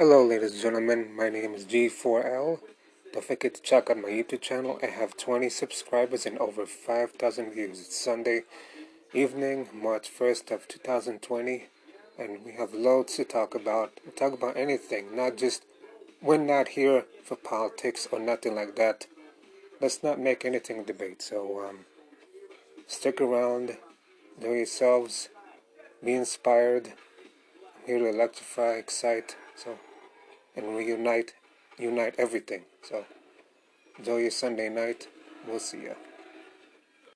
Hello, ladies and gentlemen. My name is G4L. Don't forget to check out my YouTube channel. I have 20 subscribers and over 5,000 views. It's Sunday evening, March 1st of 2020, and we have loads to talk about. We talk about anything, not just we're not here for politics or nothing like that. Let's not make anything a debate. So um, stick around, do yourselves, be inspired. I'm here to electrify, excite, so and reunite, unite unite everything. So enjoy your Sunday night. We'll see ya.